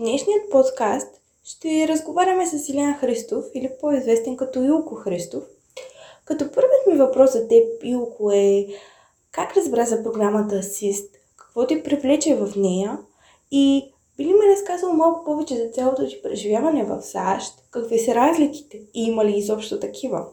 днешният подкаст ще разговаряме с Илян Христов, или по-известен като Илко Христов. Като първият ми въпрос за теб, Илко, е как разбра за програмата Assist? Какво те привлече в нея? И би ли ме разказал малко повече за цялото ти преживяване в САЩ? Какви са разликите? И има ли изобщо такива?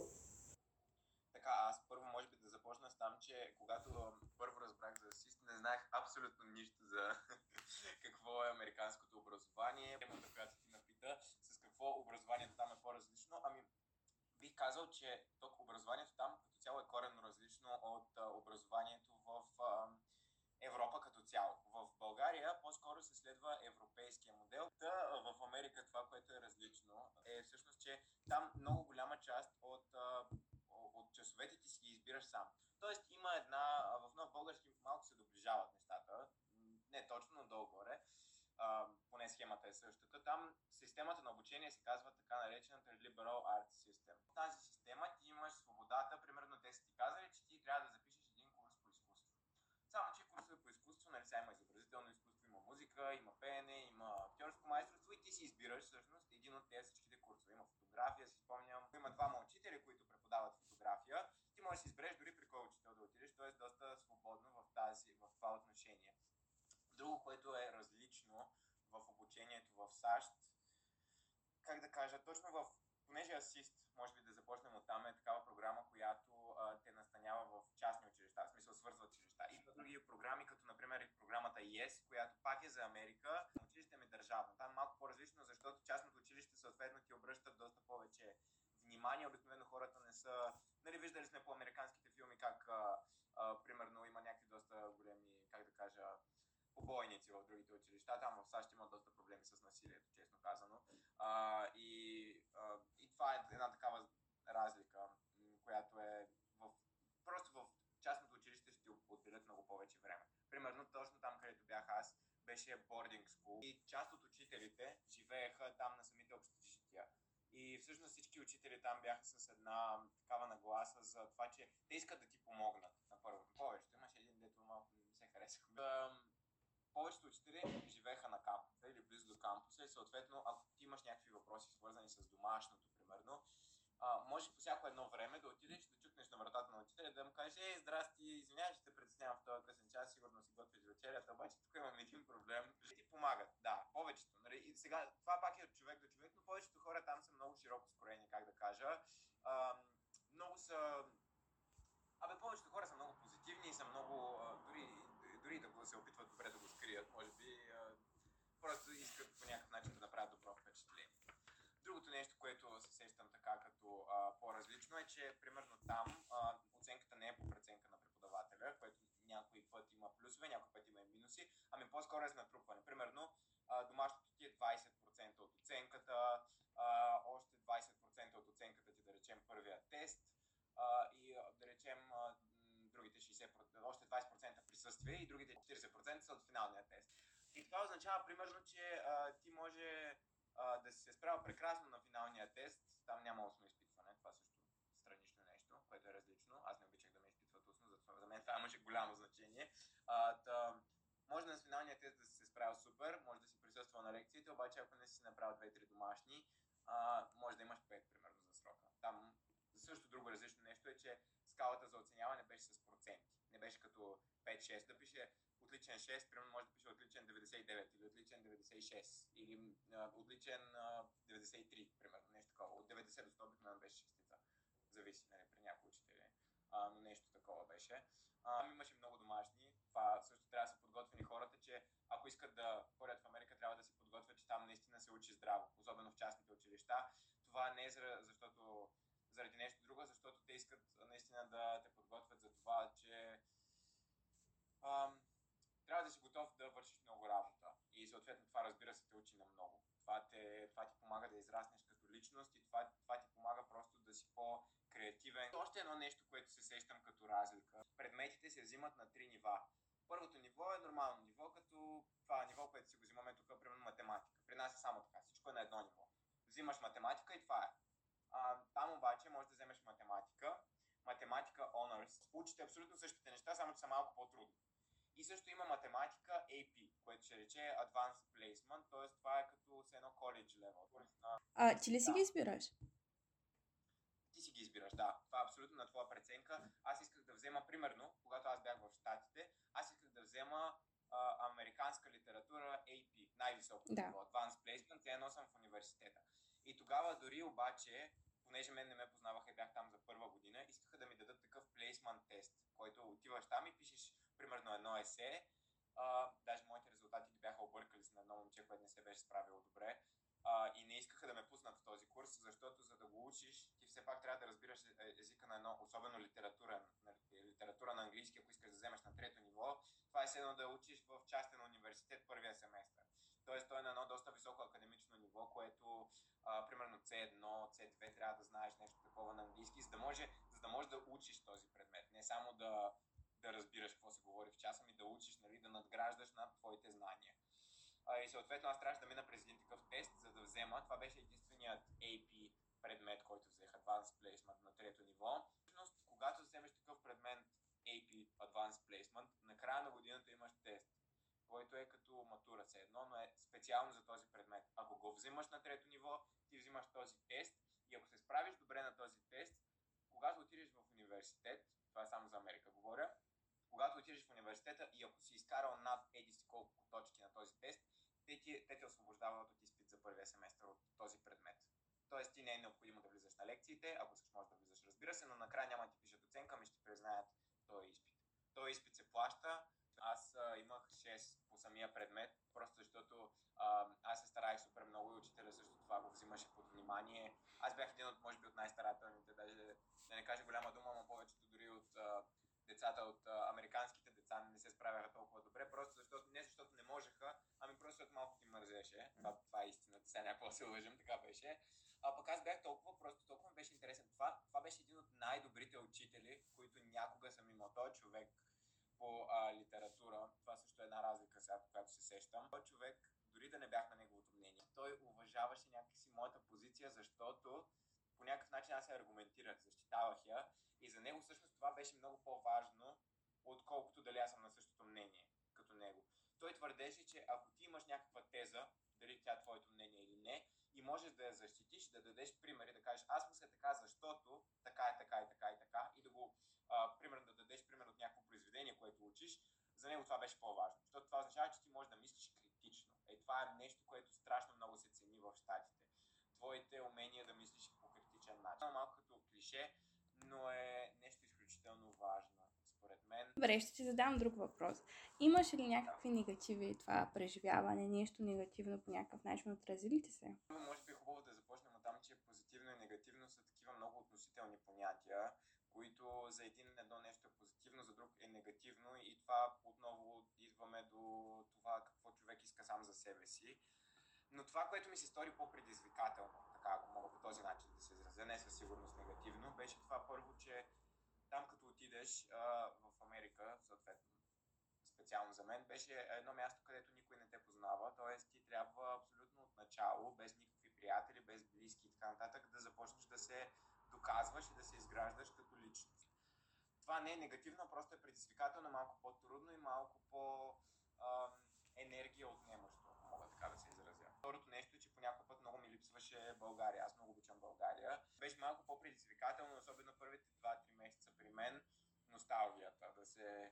Казал, че тук образованието там като цяло е коренно различно от образованието в Европа като цяло. В България по-скоро се следва европейския модел. Та в Америка това, което е различно, е всъщност, че там много голяма част от, от часовете ти си ги избираш сам. Тоест има една, в нов български малко се доближават нещата, не точно, но долу-горе поне схемата е същата. Там системата на обучение се казва така наречената Liberal Arts System. В тази система ти имаш свободата, примерно те са ти казали, че ти трябва да запишеш един курс по изкуство. Само, че курсове по изкуство, нали сега има изобразително изкуство, има музика, има пеене, има актьорско майсторство и ти си избираш всъщност един от тези всичките курсове. Има фотография, си спомням. Има двама учители, които преподават фотография. Ти можеш да избереш дори при кой учител да отидеш, т.е. доста свободно в, тази, в това отношение. Друго, което е различно в обучението в САЩ, как да кажа, точно в, понеже Assist, може би да започнем от там, е такава програма, която а, те настанява в частни училища, в смисъл свързва училища. И други програми, като например програмата YES, която пак е за Америка, училище ми е държавно. Там е малко по-различно, защото частното училище съответно ти обръщат доста повече внимание. Обикновено хората не са... Нали, виждали сме по американските филми как а, а, примерно има някакви доста големи, как да кажа, побойници в другите училища. Там в САЩ има доста проблеми с насилието, честно казано. А, и, а, и това е една такава разлика, която е в, просто в частното училище ще ти отделят много повече време. Примерно точно там, където бях аз, беше boarding school и част от учителите живееха там на самите общежития. И всъщност всички учители там бяха с една такава нагласа за това, че те искат да ти помогнат на първо. Повечето имаше един, дето малко не се хареса повечето учители живееха на кампуса или близо до кампуса и съответно, ако ти имаш някакви въпроси свързани с домашното, примерно, а, може по всяко едно време да отидеш, да чукнеш на вратата на учителя, да му кажеш, ей, здрасти, извинявай, че те притеснявам в този късен час, сигурно си готвиш вечерята, обаче тук имам един проблем. Ще ти помагат, да, повечето. Нали? И сега, това пак е от човек до човек, но повечето хора там са много широко скорени, как да кажа. А, много са... Абе, повечето хора са много позитивни и са много, дори дори да се опитват добре да го скрият, може би просто искат по някакъв начин да направят добро впечатление. Другото нещо, което се сещам така като а, е, че примерно там а, оценката не е по преценка на преподавателя, което някой път има плюсове, някой път има и минуси, ами по-скоро е с натрупване. Примерно а, домашното ти е 20% от оценката, а, още 20% от оценката ти да речем първия тест а, и да речем а, другите 60%, още 20% присъствие и другите 40% са от финалния тест. И това означава, примерно, че а, ти може а, да си се справя прекрасно на финалния тест, там няма устно изпитване, това също странично нещо, което е различно. Аз не обичах да ме изпитват устно, затова за мен това имаше голямо значение. А, та, може на финалния тест да си се справил супер, може да си присъствал на лекциите, обаче ако не си направил 2-3 домашни, а, може да имаш 5 примерно за срока. Там също друго различно нещо е, че скалата за оценяване беше с проценти. Не беше като 5-6 да пише отличен 6, примерно може да пише отличен 99 или отличен 96 или а, отличен а, 93, примерно, нещо такова. От 90 до 100 обикновено беше шестица. Зависи, нали, при някои учители. А, но нещо такова беше. А, имаше много домашни. Това също трябва да са подготвени хората, че ако искат да ходят в Америка, трябва да се подготвят, че там наистина се учи здраво, особено в частните училища. Това не е защото заради нещо друго, защото те искат наистина да те подготвят за това, че ам, трябва да си готов да вършиш много работа. И съответно това разбира се те учи на много. Това, те, това ти помага да израснеш като личност и това, това ти помага просто да си по-креативен. Още едно нещо, което се сещам като разлика. Предметите се взимат на три нива. Първото ниво е нормално ниво, като това ниво, което си го взимаме тук, примерно математика. При нас е само така, всичко е на едно ниво. Взимаш математика и това е. А, там обаче можеш да вземеш математика, математика honors, учите абсолютно същите неща, само че са малко по-трудни. И също има математика AP, което ще рече Advanced Placement, т.е. това е като с едно college level. А, ти ли си Да. ги избираш? Ги избираш, да. Това е абсолютно на твоя преценка. Аз исках да взема, примерно, когато аз бях в Штатите, аз исках да взема а, американска литература AP, най-високо Да. ниво, Advanced Placement, те едно съм в университета. И тогава дори обаче, понеже мен не ме познаваха и бях там за първа година, искаха да ми дадат такъв плейсмент тест, който отиваш там и пишеш примерно едно есе. А, даже моите резултати ги бяха объркали с на едно момче, което не се беше справило добре. А, и не искаха да ме пуснат в този курс, защото за да го учиш, ти все пак трябва да разбираш е- езика на едно, особено литературен, нали, литература на английски, ако искаш да вземеш на трето ниво. Това е седно да учиш в частен университет първия семестър. Тоест, той е на едно доста високо академично ниво, което, а, примерно C1, C2, трябва да знаеш нещо такова на английски, за да може, за да, може да учиш този предмет. Не само да, да разбираш какво се говори в часа, ми да учиш, нали, да надграждаш над твоите знания. И съответно аз трябваше да мина през един такъв тест, за да взема. Това беше единственият AP предмет, който взех Advanced Placement на трето ниво. Всъщност, когато вземеш такъв предмет AP Advanced Placement, на края на годината имаш тест, който е като матура се едно, но е специално за този предмет. Ако го взимаш на трето ниво, ти взимаш този тест и ако се справиш добре на този тест, когато отидеш в университет, това е само за Америка говоря, когато отидеш в университета и ако си изкарал над еди си колко точки на този тест, те, ти, те те освобождават от изпит за първия семестър от този предмет. Тоест ти не е необходимо да влизаш на лекциите, ако искаш може да влизаш, разбира се, но накрая няма да ти пишат оценка, ми ще признаят този изпит. Този изпит се плаща. Аз а, имах 6 по самия предмет, просто защото а, аз се стараех супер много и учителя също това го взимаше под внимание. Аз бях един от, може би, от най-старателните, даже да не кажа голяма дума, но повечето дори от а, децата от а, американските деца не се справяха толкова добре, просто защото, не защото не можеха, ами просто защото малко ги мързеше. Това, това е истината, сега някакво се лъжим, така беше. А пък аз бях толкова, просто толкова ми беше интересен. Това, това беше един от най-добрите учители, които някога съм имал. Той човек по а, литература, това също е една разлика сега, която се сещам. Той човек, дори да не бях на неговото мнение, той уважаваше някакси моята позиция, защото по някакъв начин аз я аргументирах, защитавах я и за него всъщност това беше много по-важно, отколкото дали аз съм на същото мнение като него. Той твърдеше, че ако ти имаш някаква теза, дали тя е твоето мнение или не, и можеш да я защитиш, да дадеш примери, да кажеш аз мисля така, защото така е, така и така и така, и да го, а, примерно да дадеш пример от някакво произведение, което учиш, за него това беше по-важно. Защото това означава, че ти можеш да мислиш критично. Е, това е нещо, което страшно много се цени в щатите. Твоите умения да мислиш по критичен начин. Малко като клише, но е нещо изключително важно. Добре, ще ти задам друг въпрос. Имаш ли някакви негативи това преживяване, нещо негативно по някакъв начин отрази ли ти се? Може би е хубаво да започнем от там, че позитивно и негативно са такива много относителни понятия, които за един едно нещо е позитивно, за друг е негативно и това отново идваме до това какво човек иска сам за себе си. Но това, което ми се стори по-предизвикателно, така ако мога по този начин да се изразя, не със сигурност негативно, беше това първо, че там като отидеш а, в Америка, съответно, специално за мен, беше едно място, където никой не те познава, т.е. ти трябва абсолютно от начало, без никакви приятели, без близки и така нататък, да започнеш да се доказваш и да се изграждаш като личност. Това не е негативно, а просто е предизвикателно, малко по-трудно и малко по ам, енергия отнемащо, ако мога така да се изразя. Второто нещо е, че по път много ми липсваше България. Аз много обичам България. Беше малко по-предизвикателно, особено първите 2-3 месеца при мен, носталгията, да се,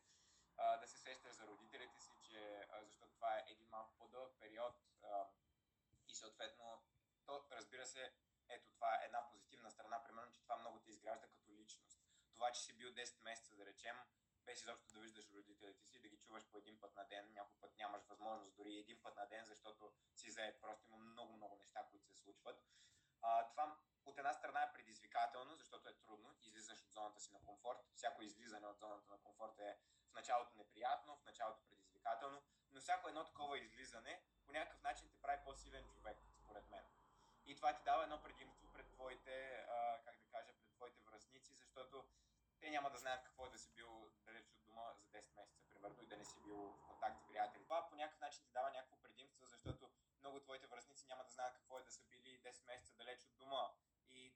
а, да се сещаш за родителите си, че, защото това е един малко по-дълъг период и съответно, то, разбира се, ето това е една позитивна страна, примерно, че това много те изгражда като личност. Това, че си бил 10 месеца, да речем, без изобщо да виждаш родителите си, да ги чуваш по един път на ден, някой път нямаш възможност дори един път на ден, защото си заед. Просто има много-много неща, които се случват. А, това от една страна е предизвикателно, защото е трудно, излизаш от зоната си на комфорт. Всяко излизане от зоната на комфорт е в началото неприятно, в началото предизвикателно, но всяко едно такова излизане по някакъв начин те прави по-силен човек, според мен. И това ти дава едно предимство пред твоите, а, как да кажа, пред твоите връзници, защото те няма да знаят какво е да си бил далеч от дома за 10 месеца, примерно, и да не си бил в контакт с приятели. Това по някакъв начин ти дава някакво предимство, защото много твоите връзници няма да знаят какво е да са били 10 месеца далеч от дома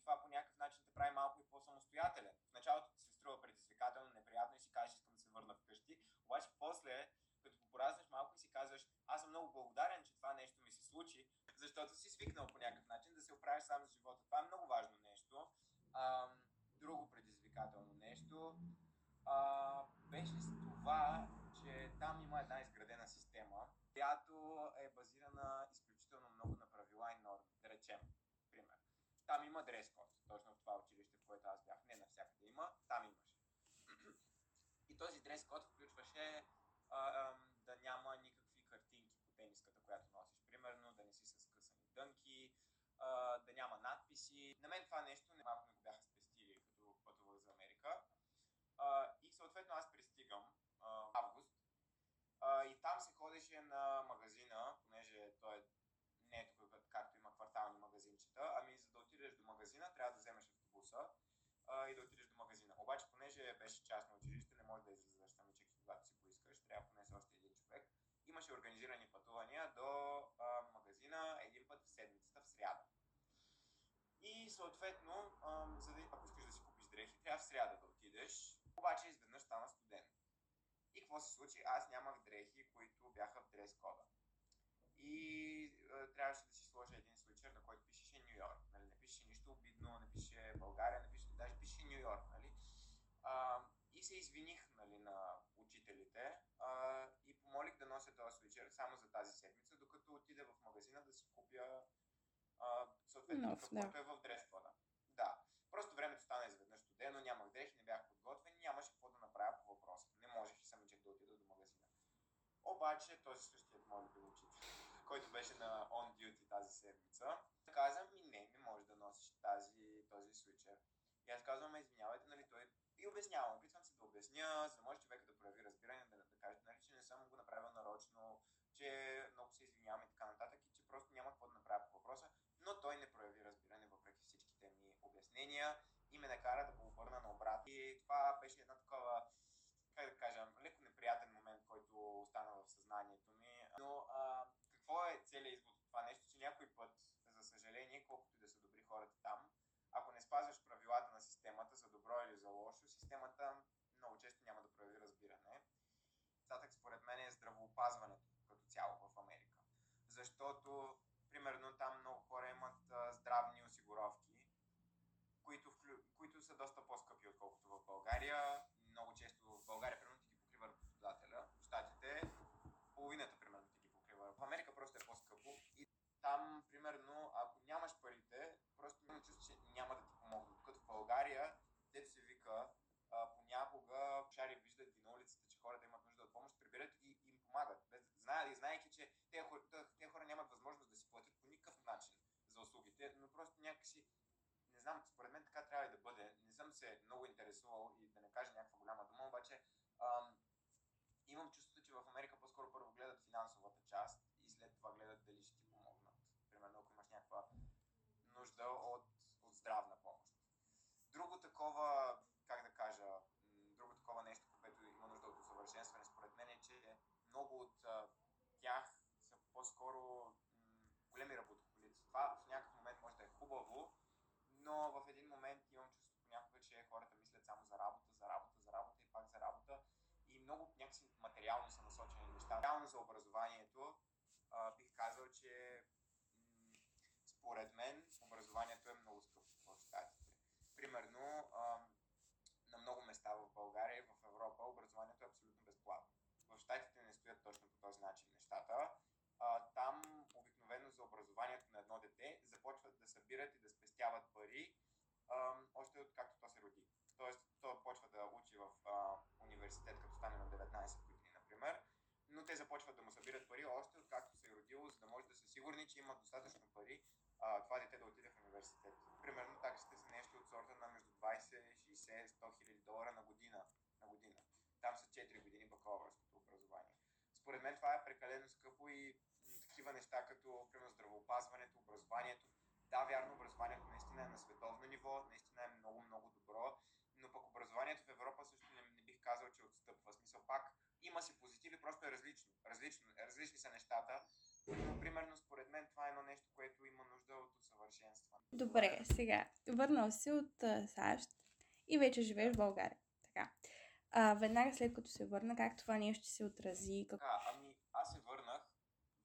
това по някакъв начин те прави малко и по-самостоятелен. В началото ти се струва предизвикателно, неприятно и си кажеш, искам да се върна вкъщи, обаче после като го малко и си казваш, аз съм много благодарен, че това нещо ми се случи, защото си свикнал по някакъв начин да се оправиш сам за живота. Това е много важно нещо. А, друго предизвикателно нещо а, беше с това, че там има една изградена система, която е базирана изключително много на правила и норми, да речем, пример. Там има дрес този дрес код включваше а, а, да няма никакви картинки по тениската, която носиш. Примерно да не си с късани дънки, а, да няма надписи. На мен това нещо не малко ми го бяха спестили, като пътувах за Америка. А, и съответно аз пристигам а, август а, и там се ходеше на магазина, понеже той е не е тук, както има квартални магазинчета, ами за да отидеш до магазина, трябва да вземеш автобуса а, и да отидеш до магазина. Обаче, понеже беше частно училище, не можеш да излизаш самичък, когато си поискаш, трябва поне с още един човек. Имаше организирани пътувания до а, магазина един път в седмицата, в сряда. И съответно, а, за да, ако искаш да си купиш дрехи, трябва в сряда да отидеш. Обаче изведнъж стана студен. И какво се случи? Аз нямах дрехи, които бяха в дрес кода. И а, трябваше да си сложа един свичер, на който пишеше Нью Йорк. Нали? Не пише нищо обидно, не пише България, не пише, даже пише Нью Йорк. Нали? А, и се извиних нали, на учителите а, и помолих да нося този свичер само за тази седмица, докато отида в магазина да си купя а, съответно, Нов, да. който е в дрес кода. Да. Просто времето стана изведнъж студено, нямах дрехи, не бях подготвен, нямаше какво да направя по въпроса. Не можех и самичък да отида до магазина. Обаче този същият мой любим учител, който беше на on duty тази седмица, каза ми не, не можеш да носиш тази, този свичер. И аз казвам, «Ме, извинявайте, нали той и обяснявам, опитвам се да обясня, за да може човека да прояви разбиране, да, да каже, нали, че не съм го направил нарочно, че много се извинявам и така нататък, и че просто няма какво да направя по въпроса, но той не прояви разбиране въпреки всичките ми обяснения и ме накара да го обърна на обрат. И това беше една такова, как да кажа, леко неприятен момент, който остана в съзнанието ми. Но а, какво е целият извод от това нещо, че някой път, за съжаление, колкото и да са добри хората там, ако не спазваш правилата на системата за добро или за лошо, системата много често няма да прояви разбиране. Затък според мен е здравоопазването като цяло в Америка. Защото, примерно, там много хора имат а, здравни осигуровки, които, вклю... които са доста по-скъпи, отколкото в България. Много често в България, примерно, ти ги покрива работодателя. В Штатите половината, примерно, ти ги покрива. В Америка просто е по-скъпо. И там, примерно, ако нямаш парите, просто имам чувство, че няма да ти помогнат. Докато в България, дето се вика, а, понякога шари виждат ги на улицата, че хората имат нужда от помощ, прибират и им помагат. Без, знаят, знаеки, че тези хора, тези хора нямат възможност да си платят по никакъв начин за услугите, но просто някакси, не знам, според мен така трябва и да се много интересувал и да не кажа някаква голяма дума, обаче ам, имам чувството, че в Америка по-скоро първо гледат финансовата част и след това гледат дали ще ти помогнат. Примерно, ако имаш някаква нужда от, от здравна помощ. Друго такова, как да кажа, м, друго такова нещо, което има нужда от усъвършенстване, според мен е, че много от а, тях са по-скоро м, големи работохолици. Това в някакъв момент може да е хубаво, но в един момент имам чувство понякога, че хората мислят само за работа, за работа, за работа и пак за работа и много някакси материално са насочени неща. Реално за образованието а, бих казал, че м, според мен образованието е много скъпо в Штатите. Примерно, на много места в България и в Европа образованието е абсолютно безплатно. В Штатите не стоят точно по този начин нещата. Там обикновено за образованието на едно дете започват да събират и да спестяват пари още от както то се роди. Тоест, то почва да учи в университет, като стане на 19 години, например, но те започват да му събират пари още от както се е родило, за да може да са сигурни, че имат достатъчно пари а, това дете да отиде в университет. Примерно таксите са нещо от сорта на между 20, 60, 100 хиляди долара на година. на година. Там са 4 години бакалавърското образование. Според мен това е прекалено скъпо и такива неща като примерно здравеопазването, образованието. Да, вярно, образованието наистина е на световно ниво, наистина е много, много добро, но пък образованието в Европа също не, не бих казал, че отстъпва. Смисъл пак има си позитиви, просто е различно. различно различни са нещата. Но, примерно, според мен това е едно нещо, което има усъвършенстване. Добре, сега. Върнал си от а, САЩ и вече живееш в България. Така. А, веднага след като се върна, как това нещо ще се отрази? Как... Така, ами аз се върнах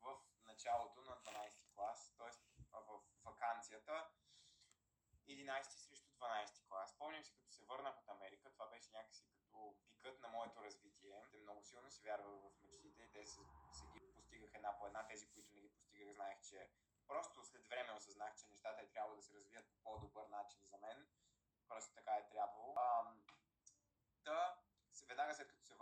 в началото на 12 клас, т.е. в вакансията 11 срещу 12 клас. Спомням си, като се върнах от Америка, това беше някакси като пикът на моето развитие. Те много силно си вярвах в мечтите и те се, се ги постигах една по една. Тези, които не ги постигах, знаех, че просто след време осъзнах, че нещата е трябвало да се развият по по-добър начин за мен. Просто така е трябвало. Ам, Та, веднага след като се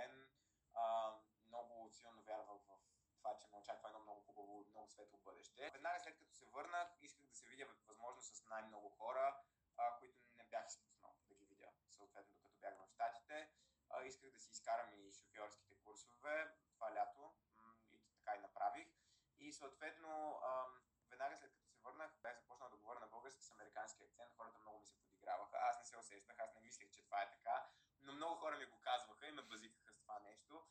определен. А, много силно вярвах в това, че ме очаква едно много хубаво, много светло бъдеще. Веднага след като се върнах, исках да се видя възможно с най-много хора, а, които не бях изпуснал да ги видя, съответно, докато бях в Штатите. А, исках да си изкарам и шофьорските курсове това лято и така и направих. И съответно, веднага след като се върнах, бях започнал да говоря на български с американски акцент. Хората много ми се подиграваха. Аз не се усещах, аз не мислех, че това е така. Но много хора ми го казваха и ме базикаха с това нещо.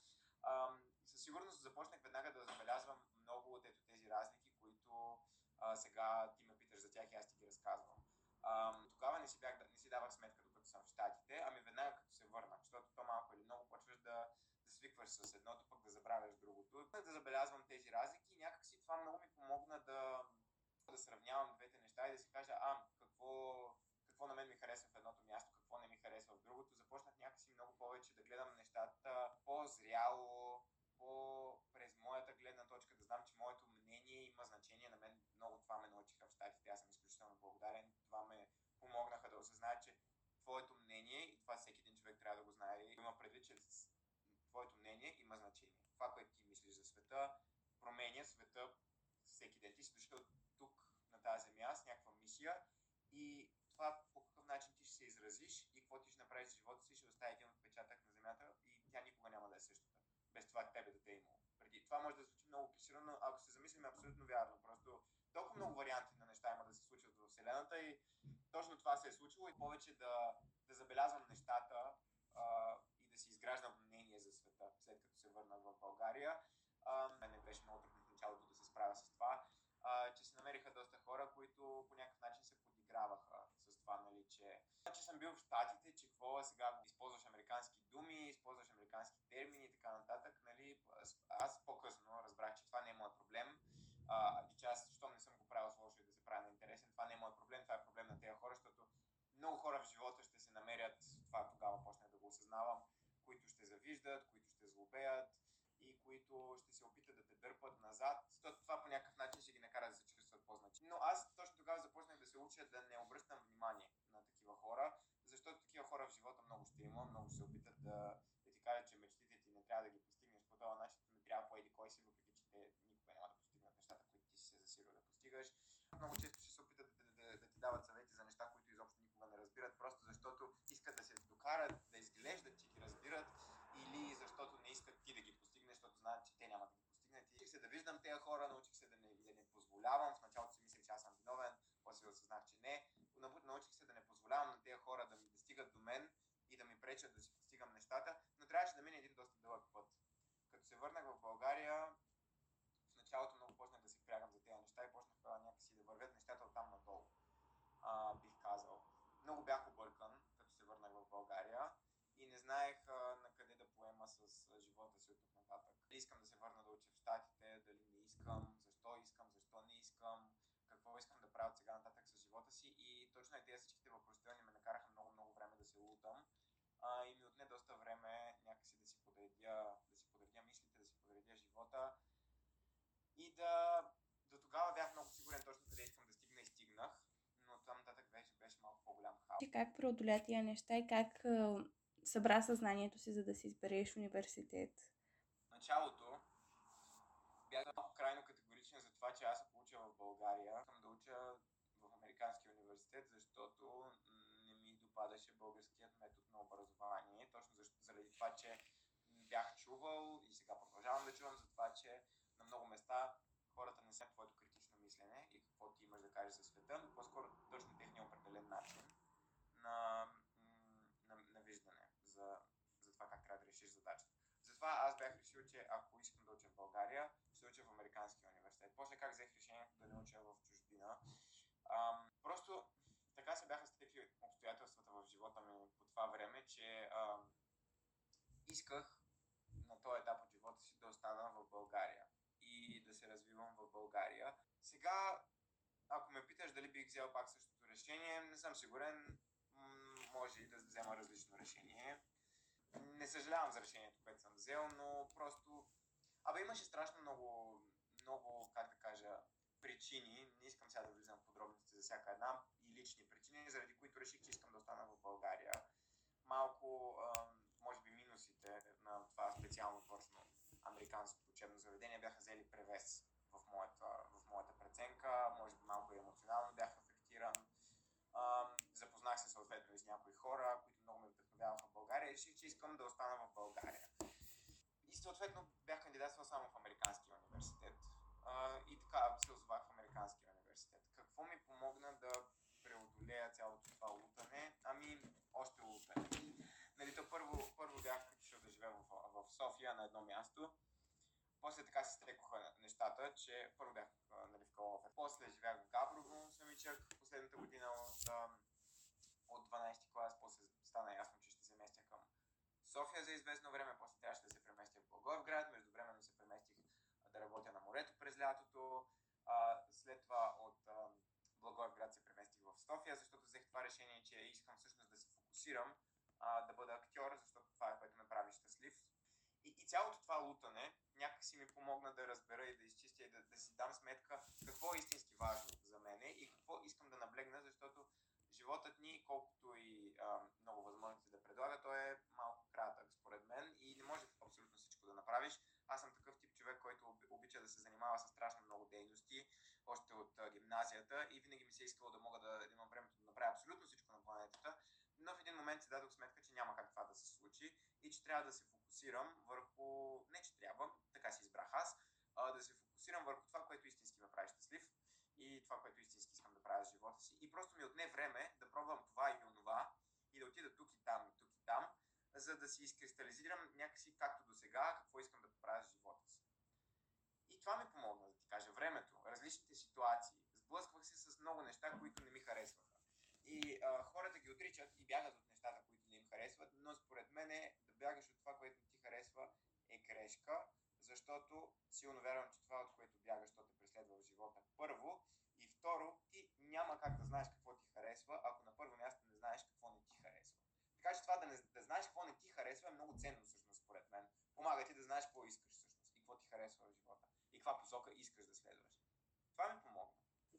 със сигурност започнах веднага да забелязвам много от ето тези разлики, които а, сега ти ме питаш за тях и аз ти ги разказвам. А, тогава не си, бях, не си давах сметка, докато съм в Штатите, ами веднага като се върнах, защото то малко или много почваш да, да свикваш с едното, пък да забравяш другото. Да забелязвам тези разлики това много ми помогна да, да сравнявам двете неща и да си кажа, а, какво, какво на мен ми харесва в едното място, какво не ми харесва в другото. Започнах някакси много повече да гледам нещата по-зряло, по през моята гледна точка, да знам, че моето мнение има значение. На мен много това ме научиха в щатите. Аз съм изключително благодарен. Това ме помогнаха да осъзная, че твоето мнение, и това всеки един човек трябва да го знае, има предвид, че твоето мнение има значение. Това, което ти мислиш за света, променя света всеки ден. Ти си дошъл тук на тази земя с някаква мисия и това по какъв начин ти ще се изразиш и какво ти ще направиш в живота си, ще остави един отпечатък на земята и тя никога няма да е същата. Без това тебе да те е имало. Преди това може да звучи много клиширано, но ако се замислим е абсолютно вярно. Просто толкова много варианти на неща има да се случват в Вселената и точно това се е случило и повече да, да забелязвам нещата а, и да си изграждам мнение за света, след като се върна в България. А, мене беше много в началото да се справя с това, а, че се намериха доста хора, които по някакъв начин се подиграваха с това, нали, че, че съм бил в Штатите, че какво сега използваш американски думи, използваш американски термини и така нататък. Нали, аз по-късно разбрах, че това не е моят проблем а, и че аз, щом не съм го правил с лошо и да се правя на интересен, това не е моят проблем, това е проблем на тези хора, защото много хора в живота ще се намерят, това тогава почнах да го осъзнавам, които ще завиждат, които ще злобеят и които ще се опитат да те дърпат назад, защото това по някакъв начин ще ги накара да се чувстват по-значими. Но аз точно тогава започнах да се уча да не обръщам внимание на такива хора, защото такива хора в живота много ще има, много ще се опитат да, да ти кажат, че мечтите ти не трябва да ги постигнеш по този начин, не трябва по еди кой си, въпреки че те никога няма да постигнат нещата, които ти си се засилил да постигаш. Много често ще се опитат да, да, да, да ти дават съвети за неща, които изобщо никога не разбират, просто защото искат да се докарат, да изглеждат, че ги разбират или защото не искат ти да ги постигнеш, защото знаят, че те няма да ги постигнат. И се да виждам тези хора, научих се да не, да не позволявам. В началото си мислех, че аз съм виновен, после осъзнах, че не. Научих се да не позволявам на тези хора да ми да стигат до мен и да ми пречат да си постигам нещата, но трябваше да мине един доста дълъг път. Като се върнах в България, в началото много почнах да се впрягам за тези неща и почнаха някакси да вървят нещата от там надолу, а, бих казал. Много бях объркан, като се върнах в България и не знаех а, на къде да поема с а, живота си от тук нататък. Дали искам да се върна да уча в Штатите, дали не искам, защо искам, защо не искам, какво искам да правя от сега нататък с живота си тези всичките въпросителни ме накараха много, много време да се лутам а, и ми отне доста време някакси да си подредя, да си подредя мислите, да си подредя живота и да до тогава бях много сигурен точно къде искам да стигна и стигнах, но там нататък беше, беше малко по-голям хаос. Как преодоля тия неща и как събра съзнанието си, за да си избереш университет? В началото бях малко крайно категоричен за това, че аз ако уча в България, искам да уча в Американския университет, защото допадаше българският метод на образование. Точно заради това, че бях чувал и сега продължавам да чувам за това, че на много места хората не са твоето критично мислене и какво ти имаш да кажеш за света, но по-скоро точно техния определен начин на, на, на виждане за, за това как трябва да решиш задачата. Затова аз бях решил, че ако искам да уча в България, ще уча в Американския университет. После как взех решението да не уча в чужбина. Ам, просто така се бяха стекли обстоятелствата в живота ми по това време, че ам, исках на този етап от живота си да остана в България и да се развивам в България. Сега, ако ме питаш дали бих взел пак същото решение, не съм сигурен. може и да взема различно решение. Не съжалявам за решението, което съм взел, но просто... Абе, имаше страшно много, много, как да кажа, причини, не искам сега да влизам в подробности за всяка една, и лични причини, заради които реших, че искам да остана в България. Малко, може би, минусите на това американското учебно заведение бяха взели превес в моята, в моята преценка. Може би малко емоционално бях афектиран. Запознах се съответно и с някои хора, които много ме вдъхновяваха в България и реших, че искам да остана в България. И съответно бях кандидатствал само в Американския университет. И така се озовах в Американския университет. Какво ми помогна да преодолея цялото това лутане? Ами, още лутане. Нали, то първо, първо бях отишъл да живея в, в София на едно място. После така се стрекоха нещата, че първо бях нали, в Калоф. После живях в Габрово самичък последната година от, от 12 клас. После стана ясно, че ще се местя към София за известно време. После трябваше да се преместя в Благоевград. Междувременно се преместих да работя на морето през лятото. След това от а, Благоевград се преместих в София, защото взех това решение, че искам всъщност да се фокусирам, а, да бъда актьор, защото това е което ме прави щастлив. И, и цялото това лутане някакси ми помогна да разбера и да изчистя и да, да си дам сметка какво е истински важно за мене и какво искам да наблегна, защото животът ни, колкото и а, много възможности да предлага, той е малко кратък, според мен, и не може абсолютно всичко да направиш. Аз съм такъв тип човек, който обича да се занимава с страшно много дейности, още от а, гимназията и винаги ми се е искало да мога да, да имам времето да направя абсолютно всичко на планетата, но в един момент си дадох сметка, че няма как това да се случи и че трябва да се фокусирам върху, не че трябва, така си избрах аз, а, да се фокусирам върху това, което истински ме прави щастлив и това, което истински искам да правя в живота си. И просто ми отне време да пробвам това и онова и да отида тук и там и тук и там, за да си изкристализирам някакси както до сега, какво искам да правя в живота си. И това ми помогна, да ти кажа, времето, различните ситуации. Сблъсквах се с много неща, които не ми харесваха. И а, хората ги отричат и бягат от нещата, които не им харесват, но според мен е да бягаш от това, което ти харесва е грешка, защото силно вярвам, че това, от което бягаш, то те преследва в живота. Първо. И второ, ти няма как да знаеш какво ти харесва, ако на първо място не знаеш какво не ти харесва. Така че това да, не, да знаеш какво не ти харесва е много ценно всъщност според мен. Помага ти да знаеш какво искаш всъщност и какво ти харесва в живота и каква посока искаш да следваш. Това ми помогна.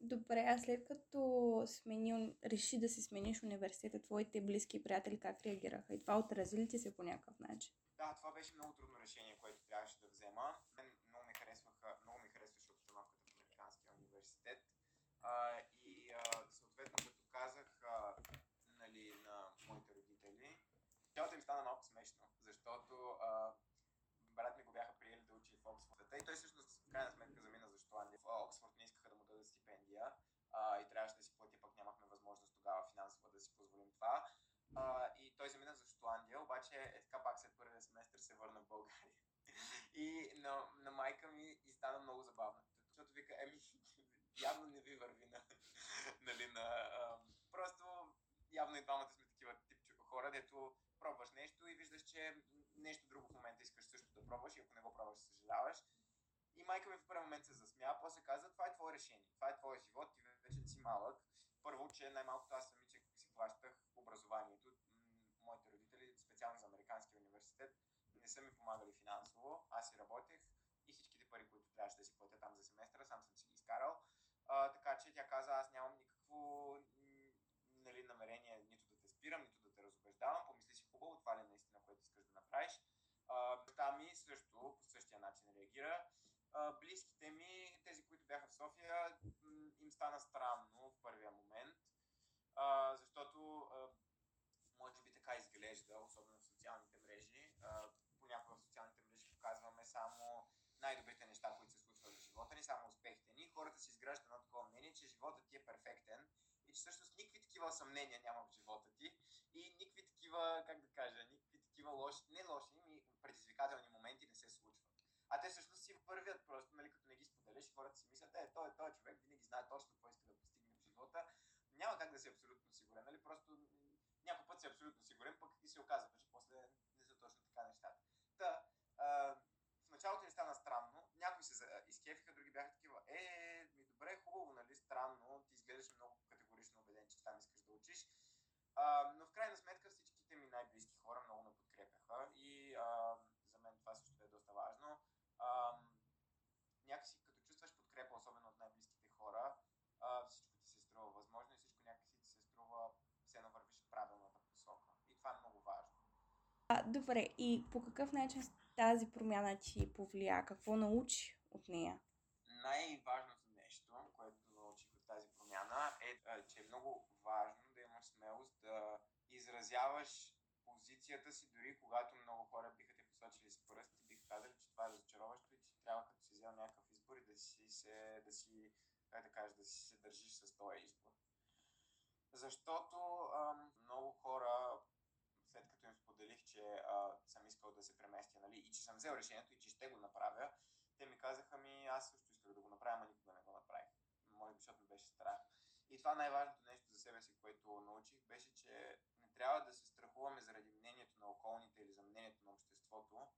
Добре, а след като смени, реши да си смениш университета, твоите близки приятели как реагираха? И това отрази ли ти се по някакъв начин? Да, това беше много трудно решение, което трябваше да взема. Мен много ми, харесваха, много ми харесваше обстановката в Американския университет. А, и а, съответно, като казах а, нали, на моите родители, цялото им стана малко смешно, защото а, брат ми го бяха приели да учи в Оксфорд. И той всъщност в крайна сметка замина за Шотландия. В Оксфорд не искаха да му дадат стипендия а, и трябваше да си плати, пък нямахме възможност тогава финансово да си позволим това. А, и той замина за Шотландия, обаче е така пак след първия семестър се върна в България. И на, на майка ми и стана много забавно. Защото вика, еми, явно не ви върви на, нали, на, а, просто явно и двамата сме такива тип хора, дето пробваш нещо и виждаш, че нещо друго в момента искаш също да пробваш и ако не го пробваш, съжаляваш. И майка ми в първи момент се засмя, после каза, това е твое решение, това е твой живот, ти си малък. Първо, че най-малкото аз самичък си плащах образованието. Моите родители, специално за Американския университет, не са ми помагали финансово. Аз си работех и всичките пари, които трябваше да си платя там за семестъра, сам съм си ги изкарал. А, така че тя каза, аз нямам никакво нали, намерение нито да те спирам, нито да те разобеждавам. Помисли си хубаво, това ли е наистина, което искаш да направиш. Баща ми също по същия начин реагира. А, близките ми, тези, които бяха в София, им стана странно в първия момент, а, защото а, може би така изглежда, особено в социалните мрежи. Понякога в социалните мрежи показваме само най-добрите неща, които се случват в живота ни, само успехите ни. Хората си изграждат едно такова мнение, че животът ти е перфектен и че всъщност никакви такива съмнения няма в живота ти и никакви такива, как да кажа, никакви такива лоши, не лоши, ми предизвикателни моменти не се случват. А те всъщност си вървят просто, нали, като не ги споделиш, хората си мислят, е, той, той човек винаги знае точно какво иска да постигне в живота. Няма как да си абсолютно сигурен, нали? Просто някой път си абсолютно сигурен, пък и се оказва, че после не са точно така нещата. Та, а, в началото ни стана странно, някои се изкефиха, други бяха такива, е, ми добре, хубаво, нали, странно, ти изглеждаш много категорично убеден, че това искаш да учиш. А, но в крайна сметка всичките ми най-близки хора много ме подкрепяха и а, за мен това също е доста важно. А, някакси като чувстваш подкрепа, особено от най-близките хора, а, всичко ти се струва възможно и всичко някакси ти се струва все навървиш в правилната посока. И това е много важно. А, добре, и по какъв начин тази промяна ти повлия? Какво научи от нея? Най-важното нещо, което научих от тази промяна е, че е много важно да имаш смелост да изразяваш позицията си, дори когато много хора биха те посочили с пръст и биха казали, че това е разочароващо и че трябва като си взел някакъв избор и да си се, да си, как да кажа, да си се държиш с този избор. Защото ам, много хора, след като им споделих, че а, съм искал да се преместя, нали, и че съм взел решението и че ще го направя, те ми казаха ми, аз също исках да го направя, но никога не го направих. Може би, защото ми беше страх. И това най-важното нещо за себе си, което научих, беше, че не трябва да се страхуваме заради мнението на околните или за мнението на обществото,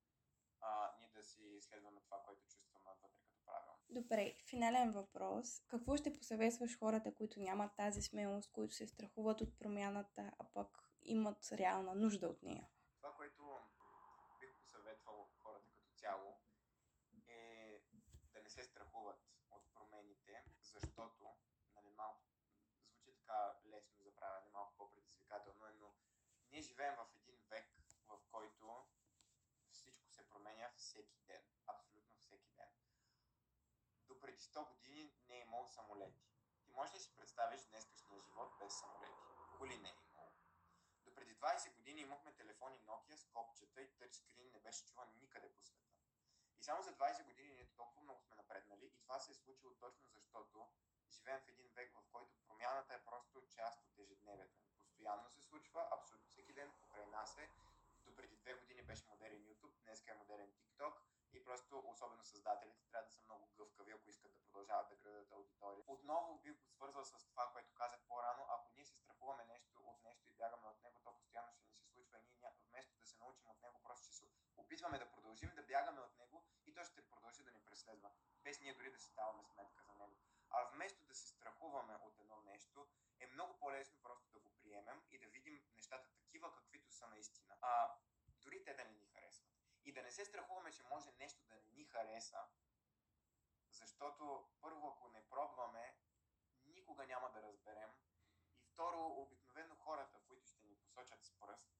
а ние да си следваме това, което чувстваме вътре като правилно. Добре, финален въпрос. Какво ще посъветваш хората, които нямат тази смелост, които се страхуват от промяната, а пък имат реална нужда от нея? Това, което бих посъветвал хората като цяло, е да не се страхуват от промените, защото нали, малко звучи така лесно за правене, малко по-предизвикателно, е, но ние живеем в един век, в който всичко се променя всеки ден. Абсолютно всеки ден. До преди 100 години не е имало самолети. Ти можеш ли си представиш днескашния живот без самолети? Коли не е имало? До преди 20 години имахме телефони Nokia с копчета и тъчскрин не беше чуван никъде по света. И само за 20 години ние толкова много сме напреднали и това се е случило точно защото живеем в един век, в който промяната е просто част от ежедневието. Постоянно се случва, абсолютно всеки ден покрай нас е. До преди две години беше модерен YouTube, днес е модерен TikTok просто особено създателите трябва да са много гъвкави, ако искат да продължават да градат аудитория. Отново бих го свързвал с това, което казах по-рано. Ако ние се страхуваме нещо от нещо и бягаме от него, то постоянно ще ни се случва и ние вместо да се научим от него, просто ще се опитваме да продължим да бягаме от него и то ще продължи да ни преследва, без ние дори да си даваме сметка за него. А вместо да се страхуваме от едно нещо, е много по-лесно просто да го приемем и да видим нещата такива, каквито са наистина. А, дори те да не ни. И да не се страхуваме, че може нещо да не ни хареса, защото първо, ако не пробваме, никога няма да разберем. И второ, обикновено хората, които ще ни посочат с пръст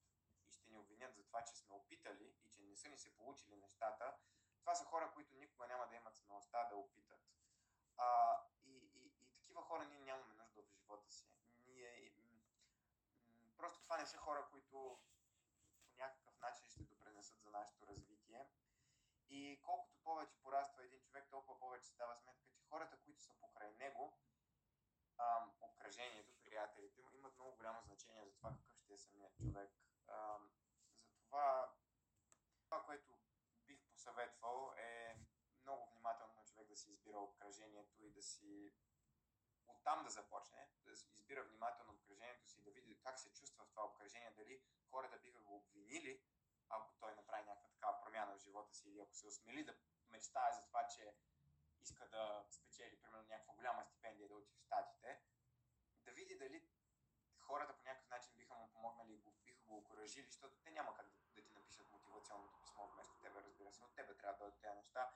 и ще ни обвинят за това, че сме опитали и че не са ни се получили нещата, това са хора, които никога няма да имат смелостта да опитат. А, и, и, и такива хора ние нямаме нужда в живота си. Ние, просто това не са хора, които по някакъв начин ще допренесат за нашето развитие. И колкото повече пораства един човек, толкова повече се дава сметка, че хората, които са покрай него, ам, обкръжението, приятелите му, имат много голямо значение за това какъв ще е самият човек. Ам, затова това, което бих посъветвал е много внимателно човек да си избира обкръжението и да си оттам да започне, да избира внимателно обкръжението си, да види как се чувства в това обкръжение, дали хората биха го обвинили, ако той направи някаква такава промяна в живота си или ако се осмели да мечтае за това, че иска да спечели, примерно, някаква голяма стипендия да отиде в Штатите, да види дали хората по някакъв начин биха му помогнали го, биха го окоръжили, защото те няма как да, да ти напишат мотивационното писмо вместо тебе, разбира се, от тебе трябва да дойдат тези неща.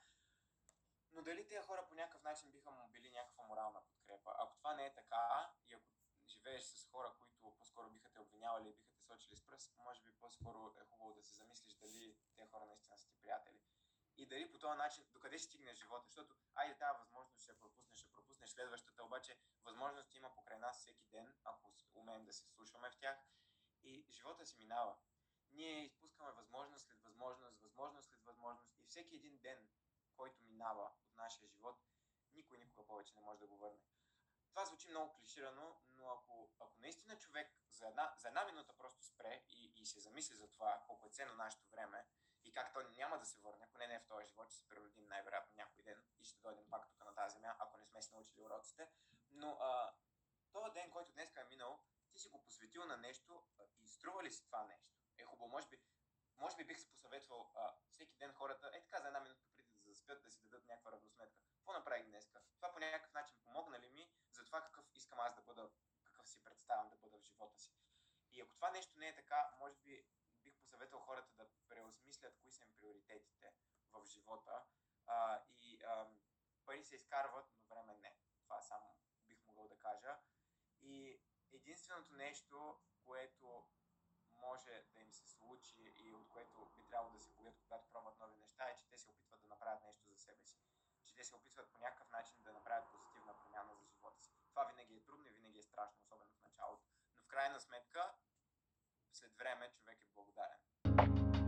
Но дали тези хора по някакъв начин биха му били някаква морална подкрепа? Ако това не е така и ако живееш с хора, които по-скоро биха те обвинявали и те сочили с пръст, може би по-скоро е хубаво да се замислиш дали тези хора наистина са ти приятели. И дали по този начин, докъде ще стигне живота, защото айде тази възможност ще пропуснеш, ще пропуснеш следващата, обаче възможност има покрай нас всеки ден, ако умеем да се слушаме в тях и живота си минава. Ние изпускаме възможност след възможност, възможност след възможност и всеки един ден, който минава от нашия живот, никой никога повече не може да го върне. Това звучи много клиширано, но ако, ако наистина човек за една, за една минута просто спре и, и се замисли за това колко е ценно нашето време и как той няма да се върне, поне не в този живот, ще се преродим най-вероятно някой ден и ще дойдем пак тук на тази земя, ако не сме си научили уроците. Но а, този ден, който днес е минал, ти си го посветил на нещо и струва ли си това нещо? Е хубаво, може би, може би бих се посъветвал а, всеки ден хората, е така за една минутка преди да заспят, да си дадат някаква равносметка. Какво направих днес? Това по някакъв начин помогна ли ми за това какъв искам аз да бъда, какъв си представям да бъда в живота си. И ако това нещо не е така, може би бих посъветвал хората да преосмислят кои са им приоритетите в живота а, и а, пари се изкарват, но време не. Това само бих могъл да кажа. И единственото нещо, което може да им се случи и от което би трябвало да се боят, когато пробват нови неща, те се опитват по някакъв начин да направят крайна сметка, след време човек е благодарен.